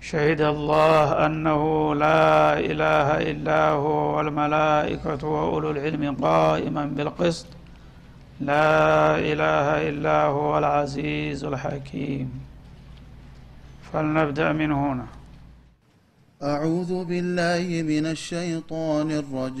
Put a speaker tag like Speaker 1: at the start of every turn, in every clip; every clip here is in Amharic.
Speaker 1: شهد الله أنه لا إله إلا هو والملائكة وأولو العلم قائما بالقسط. لا إله إلا هو العزيز الحكيم. فلنبدأ من هنا.
Speaker 2: أعوذ بالله من الشيطان الرجيم.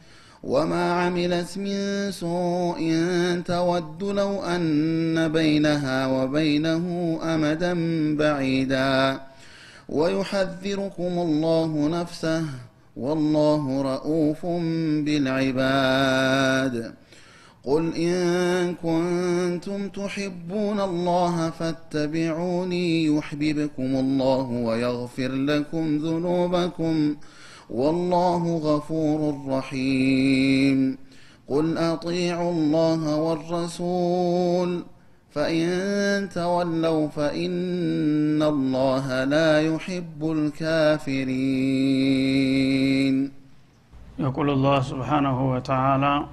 Speaker 2: وما عملت من سوء تود لو ان بينها وبينه امدا بعيدا ويحذركم الله نفسه والله رؤوف بالعباد قل ان كنتم تحبون الله فاتبعوني يحببكم الله ويغفر لكم ذنوبكم والله غفور رحيم. قل أطيعوا الله والرسول فإن تولوا فإن الله لا يحب الكافرين.
Speaker 1: يقول الله سبحانه وتعالى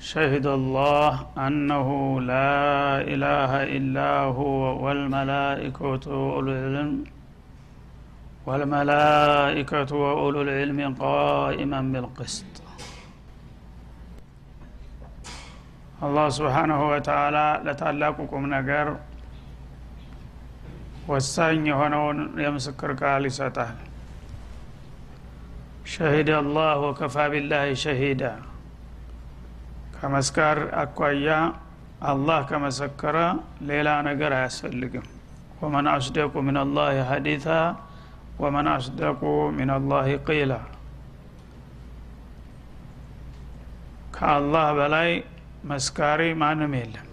Speaker 1: شهد الله أنه لا إله إلا هو والملائكة وأولو العلم والملائكة وأولو العلم قائما بالقسط الله سبحانه وتعالى لتعلقكم نجر ወሳኝ የሆነውን የምስክር ቃል ይሰጣል ሸሂድ አላህ ወከፋ ቢላህ ሸሂዳ ከመስካር አኳያ አላህ ከመሰከረ ሌላ ነገር አያስፈልግም ወመን አስደቁ ምን አላህ ሀዲታ ወመን አስደቁ ምን አላህ ቂላ ከአላህ በላይ መስካሪ ማንም የለም።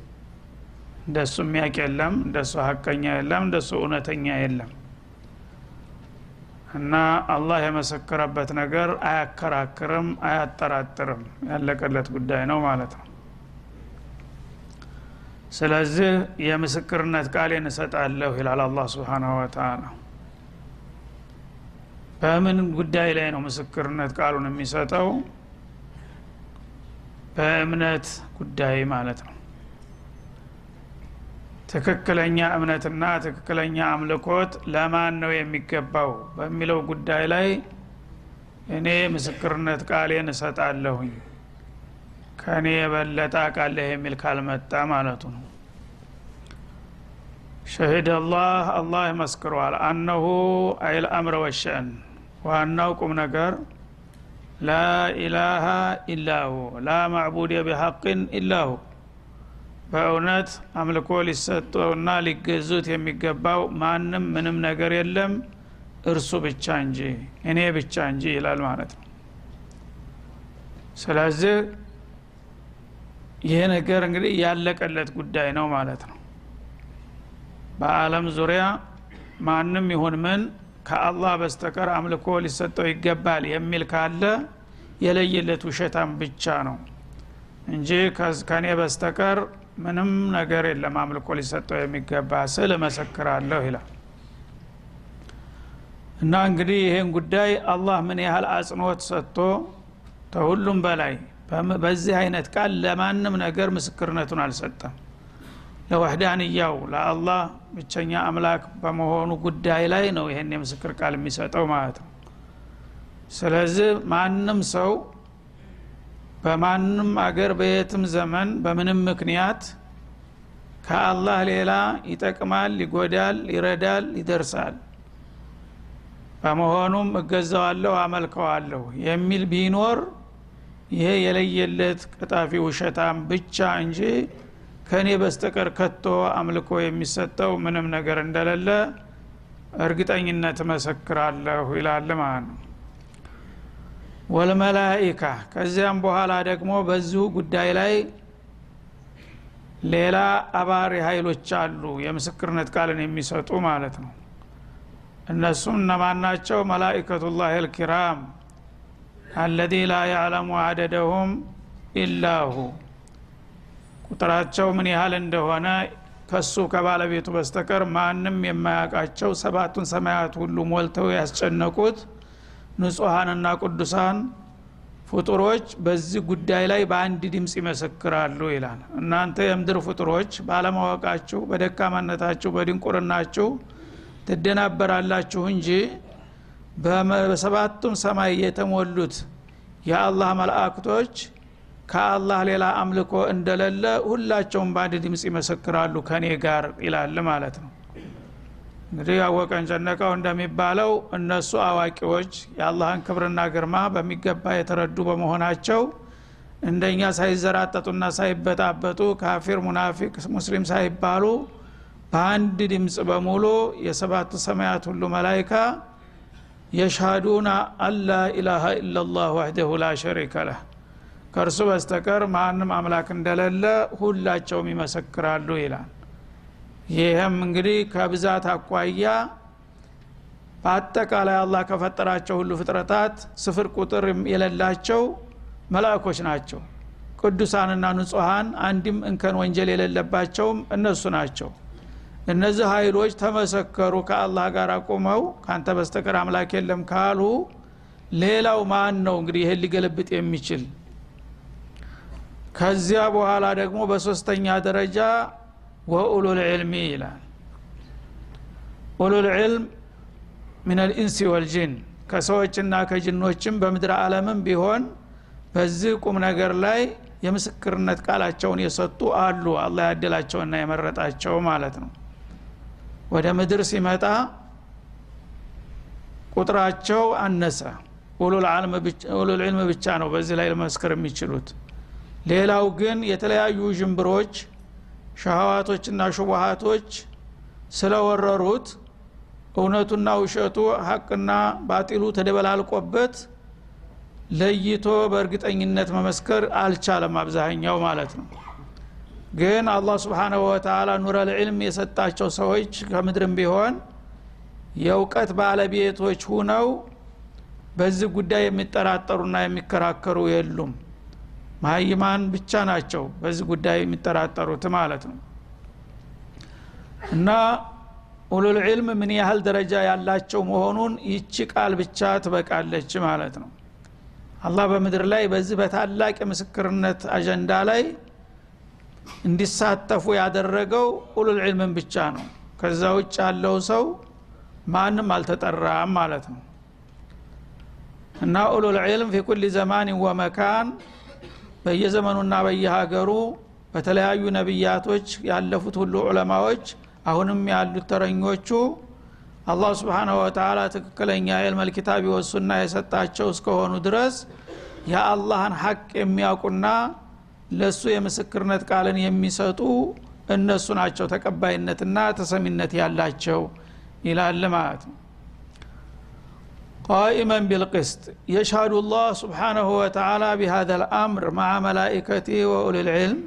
Speaker 1: እንደሱ የሚያቅ የለም እንደሱ ሀቀኛ የለም እንደሱ እውነተኛ የለም። እና አላህ የመሰከረበት ነገር አያከራክርም አያጠራጥርም። ያለቀለት ጉዳይ ነው ማለት ነው። ስለዚህ የምስክርነት ቃሌን እሰጣለሁ ይላል አላህ ስብሓናሁ ወተላ በምን ጉዳይ ላይ ነው ምስክርነት ቃሉን የሚሰጠው? በእምነት ጉዳይ ማለት ነው። ትክክለኛ እምነትና ትክክለኛ አምልኮት ለማን ነው የሚገባው በሚለው ጉዳይ ላይ እኔ ምስክርነት ቃሌን እሰጣለሁኝ። ከእኔ የበለጠ አቃለህ የሚል ካልመጣ ማለቱ ነው ሸሂድ አላህ አላህ ይመስክረዋል አነሁ አይል አምረ ወሸእን። ዋናው ቁም ነገር ላኢላሃ ኢላሁ ላ ማዕቡድ ቢሐቅን ኢላሁ። በእውነት አምልኮ ሊሰጠውና ሊገዙት የሚገባው ማንም ምንም ነገር የለም እርሱ ብቻ እንጂ እኔ ብቻ እንጂ ይላል ማለት ነው። ስለዚህ ይህ ነገር እንግዲህ ያለቀለት ጉዳይ ነው ማለት ነው በአለም ዙሪያ ማንም ይሁን ምን ከአላህ በስተቀር አምልኮ ሊሰጠው ይገባል የሚል ካለ የለየለት ውሸታም ብቻ ነው እንጂ ከኔ በስተቀር ምንም ነገር የለም አምልኮ ሊሰጠው የሚገባ ስል እመሰክራለሁ ይላል። እና እንግዲህ ይሄን ጉዳይ አላህ ምን ያህል አጽንኦት ሰጥቶ ከሁሉም በላይ በዚህ አይነት ቃል ለማንም ነገር ምስክርነቱን አልሰጠም ለወህዳንያው ለአላህ ብቸኛ አምላክ በመሆኑ ጉዳይ ላይ ነው ይሄን የምስክር ቃል የሚሰጠው ማለት ነው። ስለዚህ ማንም ሰው በማንም አገር በየትም ዘመን በምንም ምክንያት ከአላህ ሌላ ይጠቅማል ይጎዳል ይረዳል ይደርሳል። በመሆኑም እገዛዋለሁ አመልከዋለሁ የሚል ቢኖር ይሄ የለየለት ቀጣፊ ውሸታም ብቻ እንጂ ከእኔ በስተቀር ከቶ አምልኮ የሚሰጠው ምንም ነገር እንደሌለ እርግጠኝነት መሰክራለሁ ይላል ማለት ነው። ወልመላኢካ ከዚያም በኋላ ደግሞ በዚሁ ጉዳይ ላይ ሌላ አባሪ ኃይሎች አሉ የምስክርነት ቃልን የሚሰጡ ማለት ነው። እነሱም እነማን ናቸው? መላኢከቱላህ ልኪራም አለዚ ላ ያዕለሙ አደደሁም ኢላሁ ቁጥራቸው ምን ያህል እንደሆነ ከሱ ከባለቤቱ በስተቀር ማንም የማያውቃቸው ሰባቱን ሰማያት ሁሉ ሞልተው ያስጨነቁት ንጹሐንና ቅዱሳን ፍጡሮች በዚህ ጉዳይ ላይ በአንድ ድምፅ ይመሰክራሉ ይላል። እናንተ የምድር ፍጡሮች ባለማወቃችሁ በደካማነታችሁ በድንቁርናችሁ ትደናበራላችሁ እንጂ በሰባቱም ሰማይ የተሞሉት የአላህ መላእክቶች ከአላህ ሌላ አምልኮ እንደሌለ ሁላቸውም በአንድ ድምፅ ይመሰክራሉ ከኔ ጋር ይላል ማለት ነው። እንግዲህ ያወቀን ጨነቀው እንደሚባለው እነሱ አዋቂዎች የአላህን ክብርና ግርማ በሚገባ የተረዱ በመሆናቸው እንደኛ ሳይዘራጠጡና ሳይበጣበጡ ካፊር ሙናፊቅ ሙስሊም ሳይባሉ በአንድ ድምፅ በሙሉ የሰባቱ ሰማያት ሁሉ መላይካ የሻዱና አላ ኢላሃ ኢላላህ ወህደሁ ላ ሸሪከ ለህ ከእርሱ በስተቀር ማንም አምላክ እንደሌለ ሁላቸውም ይመሰክራሉ ይላል። ይህም እንግዲህ ከብዛት አኳያ በአጠቃላይ አላህ ከፈጠራቸው ሁሉ ፍጥረታት ስፍር ቁጥር የሌላቸው መላእኮች ናቸው። ቅዱሳንና ንጹሐን አንድም እንከን ወንጀል የሌለባቸውም እነሱ ናቸው። እነዚህ ኃይሎች ተመሰከሩ ከአላህ ጋር አቁመው ካንተ በስተቀር አምላክ የለም ካሉ ሌላው ማን ነው እንግዲህ ይህን ሊገለብጥ የሚችል ከዚያ በኋላ ደግሞ በሶስተኛ ደረጃ ወኡሉል ዕልሚ ይላል። ኡሉል ዕልም ምን አልኢንሲ ወልጅን ከሰዎችና ከጅኖችም በምድር ዓለምም ቢሆን በዚህ ቁም ነገር ላይ የምስክርነት ቃላቸውን የሰጡ አሉ። አላህ ያደላቸውና የመረጣቸው ማለት ነው። ወደ ምድር ሲመጣ ቁጥራቸው አነሰ። ኡሉል ዕልም ብቻ ነው በዚህ ላይ ለመስከር የሚችሉት ሌላው ግን የተለያዩ ዥንብሮች ሸሃዋቶችና ሹቡሃቶች ስለወረሩት እውነቱና ውሸቱ ሀቅና ባጢሉ ተደበላልቆበት ለይቶ በእርግጠኝነት መመስከር አልቻለም አብዛኛው ማለት ነው። ግን አላህ ስብሓናሁ ወተላ ኑረል ዕልም የሰጣቸው ሰዎች ከምድርም ቢሆን የእውቀት ባለቤቶች ሁነው በዚህ ጉዳይ የሚጠራጠሩና የሚከራከሩ የሉም መሀይማን ብቻ ናቸው በዚህ ጉዳይ የሚጠራጠሩት ማለት ነው። እና ኡሉል ዕልም ምን ያህል ደረጃ ያላቸው መሆኑን ይቺ ቃል ብቻ ትበቃለች ማለት ነው። አላህ በምድር ላይ በዚህ በታላቅ የምስክርነት አጀንዳ ላይ እንዲሳተፉ ያደረገው ኡሉል ዕልምን ብቻ ነው። ከዛ ውጭ ያለው ሰው ማንም አልተጠራም ማለት ነው። እና ኡሉል ዕልም ፊ ኩል ዘማን ወመካን በየዘመኑና በየሀገሩ በተለያዩ ነቢያቶች ያለፉት ሁሉ ዑለማዎች አሁንም ያሉት ተረኞቹ አላህ ስብሓናሁ ወተላ ትክክለኛ የልመል ኪታብ ወሱና የሰጣቸው እስከሆኑ ድረስ የአላህን ሐቅ የሚያውቁና ለእሱ የምስክርነት ቃልን የሚሰጡ እነሱ ናቸው ተቀባይነትና ተሰሚነት ያላቸው ይላል ማለት ነው قائما بالقسط يشهد الله سبحانه وتعالى بهذا الأمر مع ملائكته وأولي العلم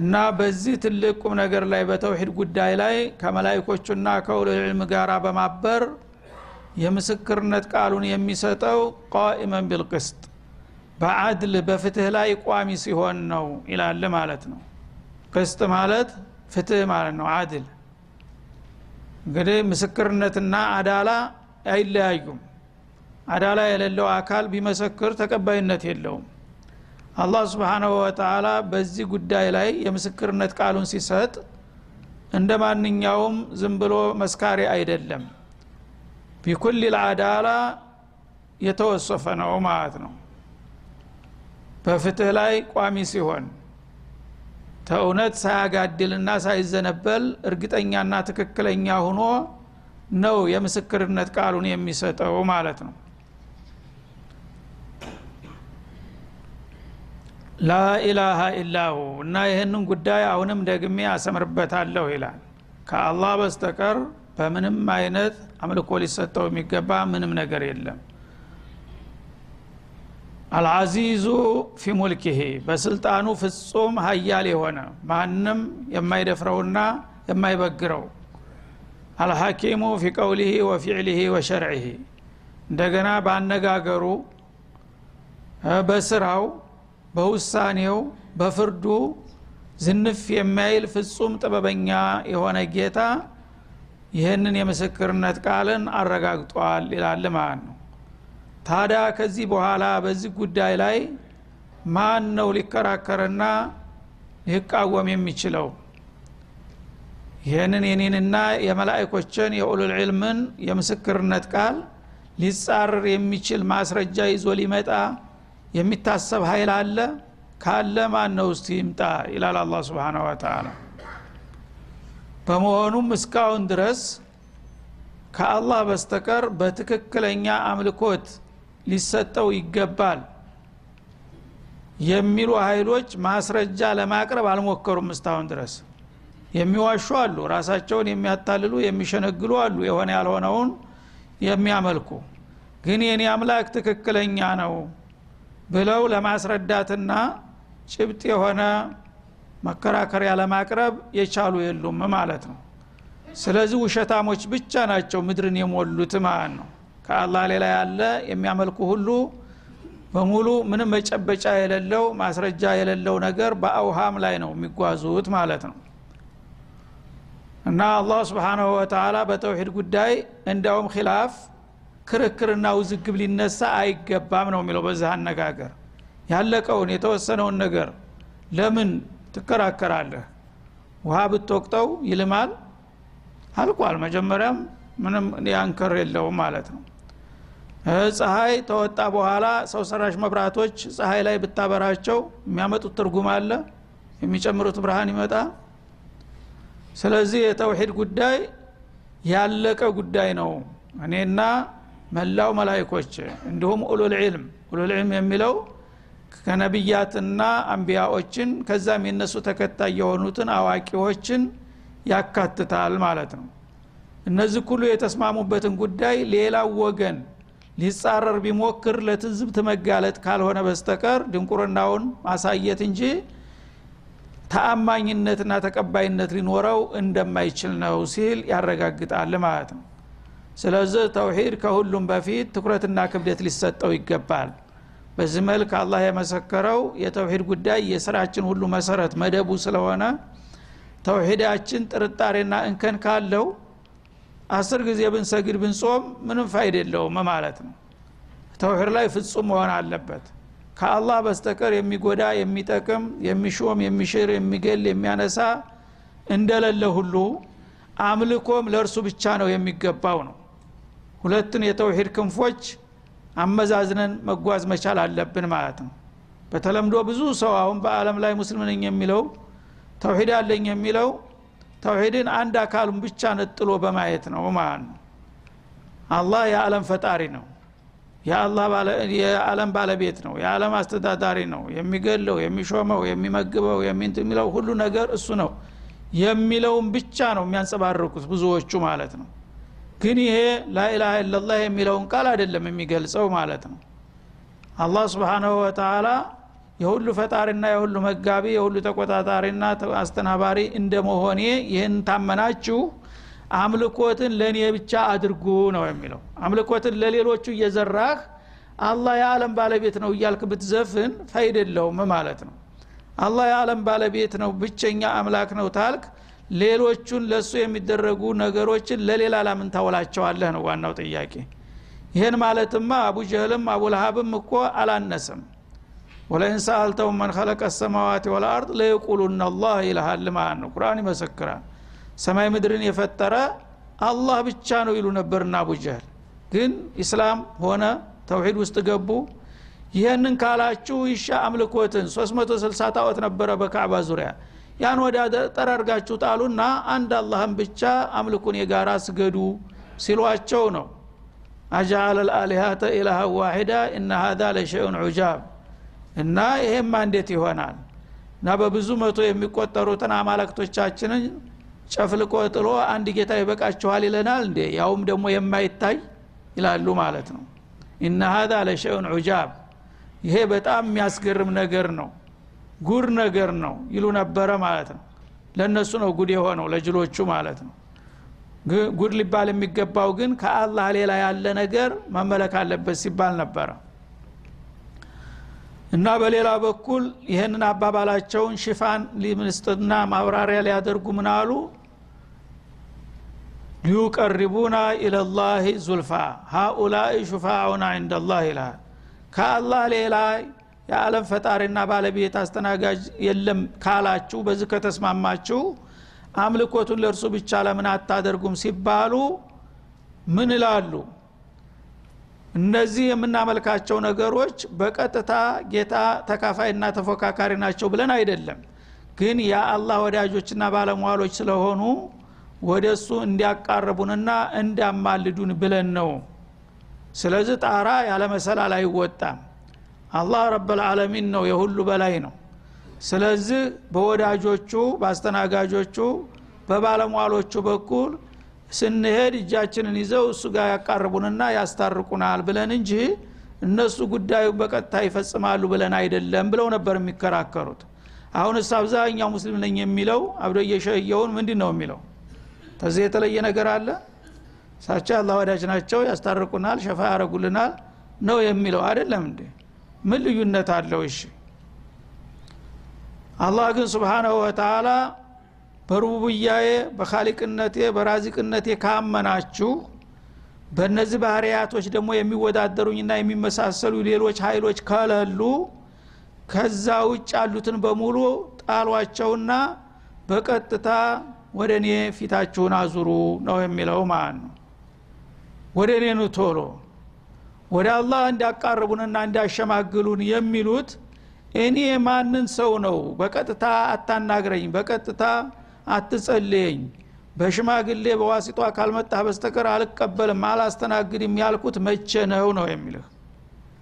Speaker 1: እና በዚህ ትልቅ ቁም ነገር ላይ በተውሂድ ጉዳይ ላይ ከመላይኮቹና ከኡሉል ዕልም ጋር በማበር የምስክርነት ቃሉን የሚሰጠው ቃኢመን ቢልቅስጥ በአድል በፍትህ ላይ ቋሚ ሲሆን ነው ይላል ማለት ነው ቅስጥ ማለት ፍትህ ማለት ነው አድል እንግዲህ ምስክርነትና አዳላ አይለያዩም። አዳላ የሌለው አካል ቢመሰክር ተቀባይነት የለውም። አላህ ስብሓናሁ ወተላ በዚህ ጉዳይ ላይ የምስክርነት ቃሉን ሲሰጥ እንደ ማንኛውም ዝም ብሎ መስካሪ አይደለም። ቢኩል ልአዳላ የተወሰፈ ነው ማለት ነው። በፍትህ ላይ ቋሚ ሲሆን ተእውነት ሳያጋድልና ሳይዘነበል እርግጠኛና ትክክለኛ ሁኖ ነው የምስክርነት ቃሉን የሚሰጠው ማለት ነው። ላኢላሃ ኢላሁ እና ይህንን ጉዳይ አሁንም ደግሜ አሰምርበታለሁ ይላል። ከአላህ በስተቀር በምንም አይነት አምልኮ ሊሰጠው የሚገባ ምንም ነገር የለም። አልዓዚዙ ፊ ሙልኪሂ በስልጣኑ ፍጹም ሀያል የሆነ ማንም የማይደፍረውና የማይበግረው አልሐኪሙ ፊ ቀውሊሂ ወፊዕሊሂ ወሸርዒሂ እንደገና በአነጋገሩ በስራው በውሳኔው በፍርዱ ዝንፍ የማይል ፍጹም ጥበበኛ የሆነ ጌታ ይህንን የምስክርነት ቃልን አረጋግጧል ይላል ማለት ነው። ታዲያ ከዚህ በኋላ በዚህ ጉዳይ ላይ ማን ነው ሊከራከርና ሊቃወም የሚችለው ይህንን የኔንና የመላእኮችን የኡሉል ዕልምን የምስክርነት ቃል ሊጻረር የሚችል ማስረጃ ይዞ ሊመጣ የሚታሰብ ኃይል አለ? ካለ ማን ነው እስቲ ይምጣ? ይላል አላ ስብን ወተላ በመሆኑም እስካሁን ድረስ ከአላህ በስተቀር በትክክለኛ አምልኮት ሊሰጠው ይገባል የሚሉ ኃይሎች ማስረጃ ለማቅረብ አልሞከሩም እስካሁን ድረስ የሚዋሹ አሉ ራሳቸውን የሚያታልሉ የሚሸነግሉ አሉ የሆነ ያልሆነውን የሚያመልኩ። ግን የኔ አምላክ ትክክለኛ ነው ብለው ለማስረዳትና ጭብጥ የሆነ መከራከሪያ ለማቅረብ የቻሉ የሉም ማለት ነው። ስለዚህ ውሸታሞች ብቻ ናቸው ምድርን የሞሉት ማለት ነው። ከአላህ ሌላ ያለ የሚያመልኩ ሁሉ በሙሉ ምንም መጨበጫ የሌለው ማስረጃ የሌለው ነገር በአውሃም ላይ ነው የሚጓዙት ማለት ነው እና አላህ ስብሓናሁ ወተላ በተውሂድ ጉዳይ እንዲያውም ኪላፍ ክርክርና ውዝግብ ሊነሳ አይገባም ነው የሚለው በዚህ አነጋገር። ያለቀውን የተወሰነውን ነገር ለምን ትከራከራለህ? ውሃ ብትወቅጠው ይልማል? አልቋል። መጀመሪያም ምንም ያንከር የለውም ማለት ነው። ፀሐይ ተወጣ በኋላ ሰው ሰራሽ መብራቶች ፀሐይ ላይ ብታበራቸው የሚያመጡት ትርጉም አለ? የሚጨምሩት ብርሃን ይመጣ ስለዚህ የተውሂድ ጉዳይ ያለቀ ጉዳይ ነው። እኔና መላው መላይኮች እንዲሁም ኡሉል ዒልም ኡሉል ዒልም የሚለው ከነቢያትና አንቢያዎችን ከዛም የነሱ ተከታይ የሆኑትን አዋቂዎችን ያካትታል ማለት ነው። እነዚህ ሁሉ የተስማሙበትን ጉዳይ ሌላው ወገን ሊጻረር ቢሞክር ለትዝብት መጋለጥ ካልሆነ በስተቀር ድንቁርናውን ማሳየት እንጂ ተአማኝነትና ተቀባይነት ሊኖረው እንደማይችል ነው ሲል ያረጋግጣል ማለት ነው። ስለዚህ ተውሂድ ከሁሉም በፊት ትኩረትና ክብደት ሊሰጠው ይገባል። በዚህ መልክ አላህ የመሰከረው የተውሂድ ጉዳይ የስራችን ሁሉ መሰረት መደቡ ስለሆነ ተውሂዳችን ጥርጣሬና እንከን ካለው አስር ጊዜ ብንሰግድ ብንጾም ምንም ፋይድ የለውም ማለት ነው። ተውሂድ ላይ ፍጹም መሆን አለበት ከአላህ በስተቀር የሚጎዳ የሚጠቅም የሚሾም የሚሽር የሚገል የሚያነሳ እንደሌለ ሁሉ አምልኮም ለእርሱ ብቻ ነው የሚገባው ነው። ሁለቱን የተውሂድ ክንፎች አመዛዝነን መጓዝ መቻል አለብን ማለት ነው። በተለምዶ ብዙ ሰው አሁን በአለም ላይ ሙስሊም ነኝ የሚለው ተውሂድ አለኝ የሚለው ተውሂድን አንድ አካሉን ብቻ ነጥሎ በማየት ነው ማለት ነው። አላህ የዓለም ፈጣሪ ነው የዓለም ባለቤት ነው የዓለም አስተዳዳሪ ነው። የሚገለው የሚሾመው የሚመግበው የሚለው ሁሉ ነገር እሱ ነው። የሚለውን ብቻ ነው የሚያንጸባርቁት ብዙዎቹ ማለት ነው። ግን ይሄ ላኢላሃ ኢላላህ የሚለውን ቃል አይደለም የሚገልጸው ማለት ነው። አላህ ስብሓናሁ ወተላ የሁሉ ፈጣሪና የሁሉ መጋቢ የሁሉ ተቆጣጣሪና አስተናባሪ እንደመሆኔ ይህን ታመናችሁ አምልኮትን ለእኔ ብቻ አድርጉ ነው የሚለው። አምልኮትን ለሌሎቹ እየዘራህ አላህ የዓለም ባለቤት ነው እያልክ ብትዘፍን ፈይድ የለውም ማለት ነው። አላህ የዓለም ባለቤት ነው ብቸኛ አምላክ ነው ታልክ ሌሎቹን ለእሱ የሚደረጉ ነገሮችን ለሌላ ላምን ታውላቸዋለህ ነው ዋናው ጥያቄ። ይህን ማለትማ አቡ ጀህልም አቡልሃብም እኮ አላነሰም። ወለኢን ሰአልተውም መን ኸለቀ ሰማዋት ወልአርድ ለየቁሉና አላህ ይልሃል ማለት ነው። ቁርአን ይመሰክራል ሰማይ ምድርን የፈጠረ አላህ ብቻ ነው ይሉ ነበርና አቡጀህል ግን ኢስላም ሆነ ተውሂድ ውስጥ ገቡ። ይህንን ካላችሁ ይሻ አምልኮትን 360 ጣዖት ነበረ በካዕባ ዙሪያ። ያን ወደ ጠራርጋችሁ ጣሉና አንድ አላህን ብቻ አምልኩን የጋራ ስገዱ ሲሏቸው ነው። አጃአለ ልአሊሃተ ኢላሃ ዋሂዳ እና ሀዛ ለሸይኡን ዑጃብ። እና ይሄማ እንዴት ይሆናል? እና በብዙ መቶ የሚቆጠሩትን አማለክቶቻችንን ጨፍልቆ ጥሎ አንድ ጌታ ይበቃችኋል ይለናል እንዴ? ያውም ደግሞ የማይታይ ይላሉ ማለት ነው። እና ሀዛ ለሸይኡን ዑጃብ። ይሄ በጣም የሚያስገርም ነገር ነው። ጉድ ነገር ነው ይሉ ነበረ ማለት ነው። ለእነሱ ነው ጉድ የሆነው ለጅሎቹ ማለት ነው። ጉድ ሊባል የሚገባው ግን ከአላህ ሌላ ያለ ነገር መመለክ አለበት ሲባል ነበረ እና በሌላ በኩል ይህንን አባባላቸውን ሽፋን ሊምስጥና ማብራሪያ ሊያደርጉ ምናሉ ሊዩቀሪቡና ኢለላህ ዙልፋ። ሃኡላይ ሹፋዑና ዕንደላህ ይልሃል ከአላህ ሌላ የዓለም ፈጣሪና ባለቤት አስተናጋጅ የለም ካላችሁ በዚህ ከተስማማችሁ አምልኮቱን ለእርሱ ብቻ ለምን አታደርጉም ሲባሉ ምን ይላሉ እነዚህ የምናመልካቸው ነገሮች በቀጥታ ጌታ ተካፋይና ተፎካካሪ ናቸው ብለን አይደለም። ግን የአላህ ወዳጆችና ባለሟሎች ስለሆኑ ወደ እሱ እንዲያቃርቡንና እንዲያማልዱን ብለን ነው። ስለዚህ ጣራ ያለመሰላል አይወጣም። አላህ ረብልዓለሚን ነው የሁሉ በላይ ነው። ስለዚህ በወዳጆቹ በአስተናጋጆቹ በባለሟሎቹ በኩል ስንሄድ እጃችንን ይዘው እሱ ጋር ያቃርቡንና ያስታርቁናል ብለን እንጂ እነሱ ጉዳዩ በቀጥታ ይፈጽማሉ ብለን አይደለም ብለው ነበር የሚከራከሩት። አሁንስ አብዛኛው ሙስሊም ነኝ የሚለው አብዶ እየሸየውን ምንድን ነው የሚለው? ከዚህ የተለየ ነገር አለ? እሳቸው አላህ ወዳጅ ናቸው ያስታርቁናል ሸፋ ያደረጉልናል ነው የሚለው አይደለም እንዴ? ምን ልዩነት አለው? እሺ። አላህ ግን ስብሓናሁ ወተላ በሩቡብያዬ በካሊቅነቴ በራዚቅነቴ ካመናችሁ በእነዚህ ባህርያቶች ደግሞ የሚወዳደሩኝና የሚመሳሰሉ ሌሎች ኃይሎች ከለሉ ከዛ ውጭ ያሉትን በሙሉ ጣሏቸውና በቀጥታ ወደ እኔ ፊታችሁን አዙሩ ነው የሚለው ማለት ነው። ወደ እኔ ቶሎ። ወደ አላህ እንዲያቃርቡንና እንዲያሸማግሉን የሚሉት እኔ ማንን ሰው ነው? በቀጥታ አታናግረኝ በቀጥታ አትጸልየኝ። በሽማግሌ በዋሲጧ ካልመጣህ በስተቀር አልቀበልም አላስተናግድም ያልኩት መቼ ነው ነው የሚልህ?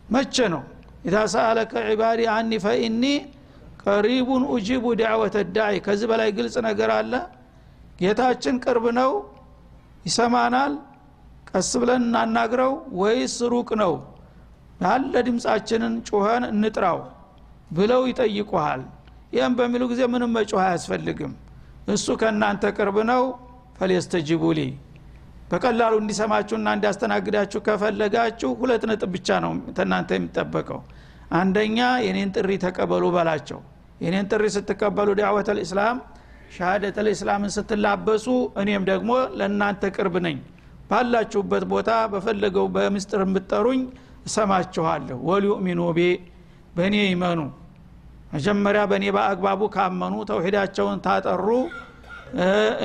Speaker 1: መቼ ነው? ኢዛ ዒባዲ አኒ ፈኢኒ ቀሪቡን ኡጂቡ ዳዕወተ ዳዒ። ከዚህ በላይ ግልጽ ነገር አለ? ጌታችን ቅርብ ነው? ይሰማናል? ቀስ ብለን እናናግረው ወይስ ሩቅ ነው? ያለ ድምፃችንን ጩኸን እንጥራው ብለው ይጠይቁሃል። ይህም በሚሉ ጊዜ ምንም መጮህ አያስፈልግም እሱ ከእናንተ ቅርብ ነው ፈሌስተጅቡ ሊ። በቀላሉ እንዲሰማችሁና እንዲያስተናግዳችሁ ከፈለጋችሁ ሁለት ነጥብ ብቻ ነው ተናንተ የሚጠበቀው። አንደኛ የኔን ጥሪ ተቀበሉ በላቸው። የኔን ጥሪ ስትቀበሉ ዳዕወት ልእስላም ሻሃደት ልእስላምን ስትላበሱ እኔም ደግሞ ለእናንተ ቅርብ ነኝ። ባላችሁበት ቦታ በፈለገው በምስጥር የምትጠሩኝ እሰማችኋለሁ። ወሊዩእሚኑ ቤ በእኔ ይመኑ መጀመሪያ በእኔ በአግባቡ ካመኑ ተውሂዳቸውን ታጠሩ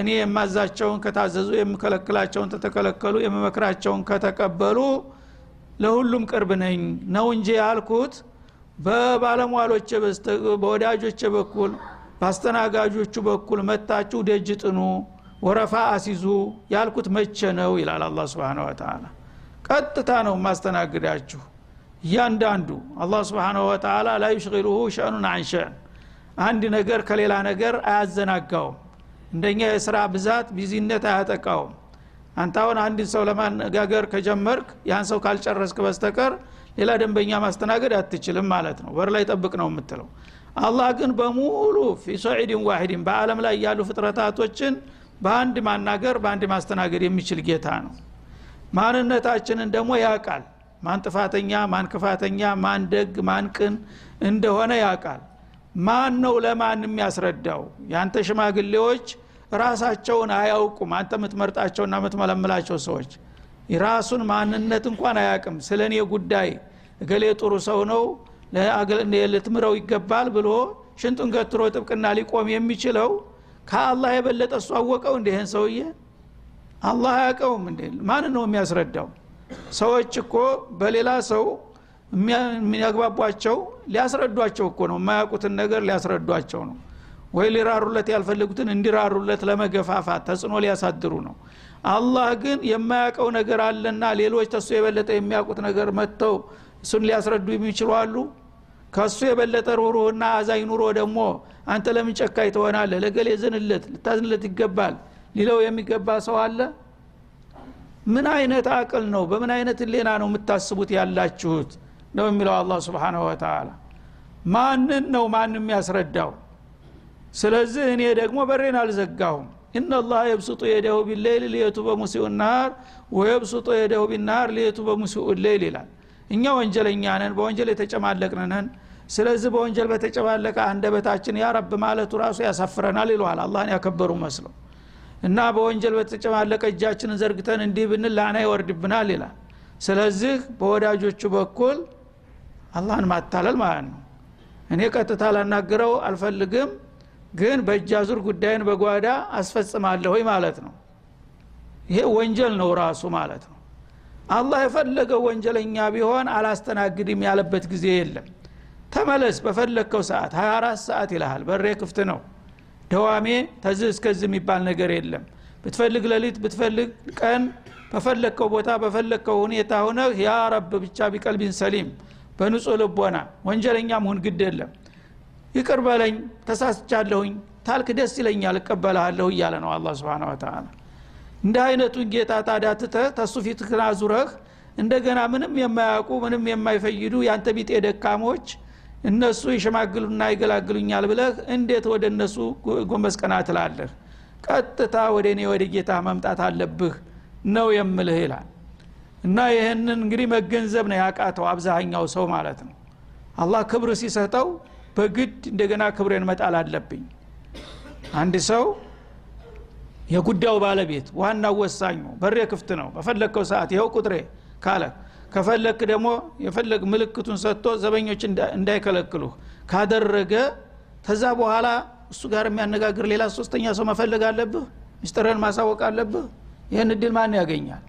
Speaker 1: እኔ የማዛቸውን ከታዘዙ የምከለክላቸውን ተተከለከሉ የምመክራቸውን ከተቀበሉ ለሁሉም ቅርብ ነኝ። ነው እንጂ ያልኩት በባለሟሎች በወዳጆች በኩል በአስተናጋጆቹ በኩል መታችሁ ደጅ ጥኑ ወረፋ አሲዙ ያልኩት መቼ ነው? ይላል አላ ስብን ወተላ ቀጥታ ነው ማስተናግዳችሁ እያንዳንዱ አላህ ስብሓንሁ ወተላ ላ ዩሽغልሁ ሸእኑን አንድ ነገር ከሌላ ነገር አያዘናጋውም። እንደኛ የስራ ብዛት ቢዚነት አያጠቃውም። አንተ አሁን አንድ ሰው ለማነጋገር ከጀመርክ ያን ሰው ካልጨረስክ በስተቀር ሌላ ደንበኛ ማስተናገድ አትችልም ማለት ነው። በር ላይ ጠብቅ ነው የምትለው። አላህ ግን በሙሉ ፊ ሶዒድን ዋሂድን በአለም ላይ ያሉ ፍጥረታቶችን በአንድ ማናገር በአንድ ማስተናገድ የሚችል ጌታ ነው። ማንነታችንን ደግሞ ያቃል ማን ጥፋተኛ ማን ክፋተኛ ማን ደግ ማን ቅን እንደሆነ ያቃል ማን ነው ለማን የሚያስረዳው? ያንተ ሽማግሌዎች ራሳቸውን አያውቁም። አንተ የምትመርጣቸውና የምትመለምላቸው ሰዎች የራሱን ማንነት እንኳን አያቅም ስለ እኔ ጉዳይ እገሌ ጥሩ ሰው ነው ልትምረው ይገባል ብሎ ሽንጡን ገትሮ ጥብቅና ሊቆም የሚችለው ከአላህ የበለጠ እሱ አወቀው እንደ ይህን ሰውዬ? አላህ አያውቀውም እንዴ? ማን ነው የሚያስረዳው ሰዎች እኮ በሌላ ሰው የሚያግባቧቸው ሊያስረዷቸው እኮ ነው። የማያውቁትን ነገር ሊያስረዷቸው ነው። ወይ ሊራሩለት ያልፈልጉትን እንዲራሩለት ለመገፋፋት ተጽዕኖ ሊያሳድሩ ነው። አላህ ግን የማያውቀው ነገር አለና ሌሎች ተሱ የበለጠ የሚያውቁት ነገር መጥተው እሱን ሊያስረዱ የሚችሉ አሉ? ከእሱ የበለጠ ሩሩህና አዛኝ ኑሮ ደግሞ አንተ ለምን ጨካኝ ትሆናለህ? ለገሌ ዝንለት ልታዝንለት ይገባል ሊለው የሚገባ ሰው አለ ምን አይነት አቅል ነው? በምን አይነት ሌና ነው የምታስቡት ያላችሁት? ነው የሚለው አላህ ስብሓንሁ ወተላ ማንን ነው ማንም ያስረዳው ስለዚህ እኔ ደግሞ በሬን አልዘጋሁም። ኢነላህ የብሱጡ የደሁ ቢሌይል ሊየቱ በሙሲኡ ናር ወየብሱጡ የደሁ ቢናር ሊየቱ በሙሲኡ ሌይል ይላል። እኛ ወንጀለኛ ነን በወንጀል የተጨማለቅን ስለዚህ በወንጀል በተጨባለቀ አንደበታችን ያ ማለቱ ራሱ ያሳፍረናል ይለዋል። አላህን ያከበሩ መስለው እና በወንጀል በተጨማለቀ እጃችንን ዘርግተን እንዲህ ብንል ላና ይወርድብናል ይላል። ስለዚህ በወዳጆቹ በኩል አላህን ማታለል ማለት ነው። እኔ ቀጥታ ላናግረው አልፈልግም ግን በእጅ አዙር ጉዳይን በጓዳ አስፈጽማለሁ ማለት ነው። ይሄ ወንጀል ነው ራሱ ማለት ነው። አላህ የፈለገው ወንጀለኛ ቢሆን አላስተናግድም ያለበት ጊዜ የለም። ተመለስ በፈለግከው ሰዓት 24 ሰዓት ይልሃል። በሬ ክፍት ነው ደዋሜ ተዝህ እስከዚህ የሚባል ነገር የለም። ብትፈልግ ሌሊት ብትፈልግ ቀን በፈለግከው ቦታ በፈለግከው ሁኔታ ሆነ ያ ረብ ብቻ ቢቀልቢን ሰሊም በንጹህ ልቦና ወንጀለኛም ሁን ግድ የለም። ይቅር በለኝ ተሳስቻለሁኝ ታልክ ደስ ይለኛል እቀበልሃለሁ እያለ ነው አላ ስብን ወተላ እንደ አይነቱን ጌታ ታዲያ ትተህ ተሱ ፊትህን አዙረህ እንደገና ምንም የማያውቁ ምንም የማይፈይዱ ያንተ ቢጤ ደካሞች እነሱ ይሸማግሉና ይገላግሉኛል ብለህ እንዴት ወደ እነሱ ጎንበስ ቀና ትላለህ? ቀጥታ ወደ እኔ ወደ ጌታ መምጣት አለብህ ነው የምልህ ይላል። እና ይህንን እንግዲህ መገንዘብ ነው ያቃተው አብዛኛው ሰው ማለት ነው። አላህ ክብር ሲሰጠው በግድ እንደገና ክብሬን መጣል አለብኝ። አንድ ሰው የጉዳዩ ባለቤት ዋናው ወሳኙ በሬ ክፍት ነው በፈለግከው ሰዓት ይኸው ቁጥሬ ካለ ከፈለክ ደግሞ የፈለግ ምልክቱን ሰጥቶ ዘበኞች እንዳይከለክሉህ። ካደረገ ከዛ በኋላ እሱ ጋር የሚያነጋግር ሌላ ሶስተኛ ሰው መፈለግ አለብህ? ምስጢርህን ማሳወቅ አለብህ? ይህን እድል ማን ያገኛል?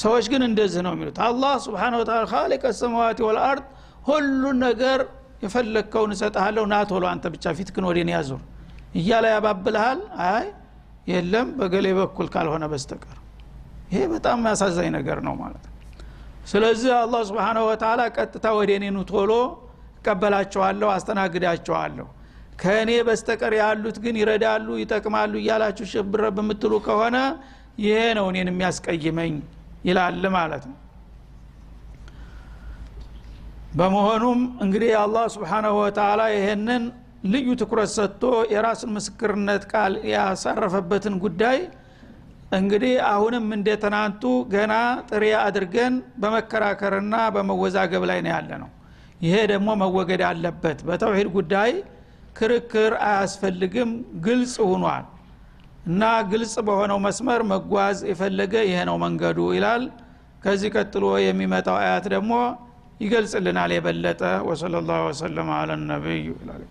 Speaker 1: ሰዎች ግን እንደዚህ ነው የሚሉት። አላህ ስብሓን ወተላ ካሊቀ ሰማዋት ወልአርድ ሁሉን ነገር የፈለግከውን እሰጥሃለሁ ና ቶሎ አንተ ብቻ ፊትክን ወደ እኔ ያዙር እያለ ያባብልሃል? አይ የለም በገሌ በኩል ካልሆነ በስተቀር። ይሄ በጣም ያሳዛኝ ነገር ነው ማለት ነው ስለዚህ አላህ ስብሓንሁ ወተላ ቀጥታ ወደ እኔኑ ቶሎ እቀበላቸዋለሁ አስተናግዳቸዋለሁ። ከእኔ በስተቀር ያሉት ግን ይረዳሉ ይጠቅማሉ እያላችሁ ሽብረ በምትሉ ከሆነ ይሄ ነው እኔን የሚያስቀይመኝ ይላል ማለት ነው። በመሆኑም እንግዲህ አላህ ስብሓናሁ ወተላ ይሄንን ልዩ ትኩረት ሰጥቶ የራስን ምስክርነት ቃል ያሳረፈበትን ጉዳይ እንግዲህ አሁንም እንደ ትናንቱ ገና ጥሬ አድርገን በመከራከርና በመወዛገብ ላይ ነው ያለ ነው ይሄ ደግሞ መወገድ አለበት። በተውሂድ ጉዳይ ክርክር አያስፈልግም። ግልጽ ሁኗል እና ግልጽ በሆነው መስመር መጓዝ የፈለገ ይሄ ነው መንገዱ ይላል። ከዚህ ቀጥሎ የሚመጣው አያት ደግሞ ይገልጽልናል የበለጠ። ወሰለ ላሁ ወሰለም አለ ነቢዩ ይላል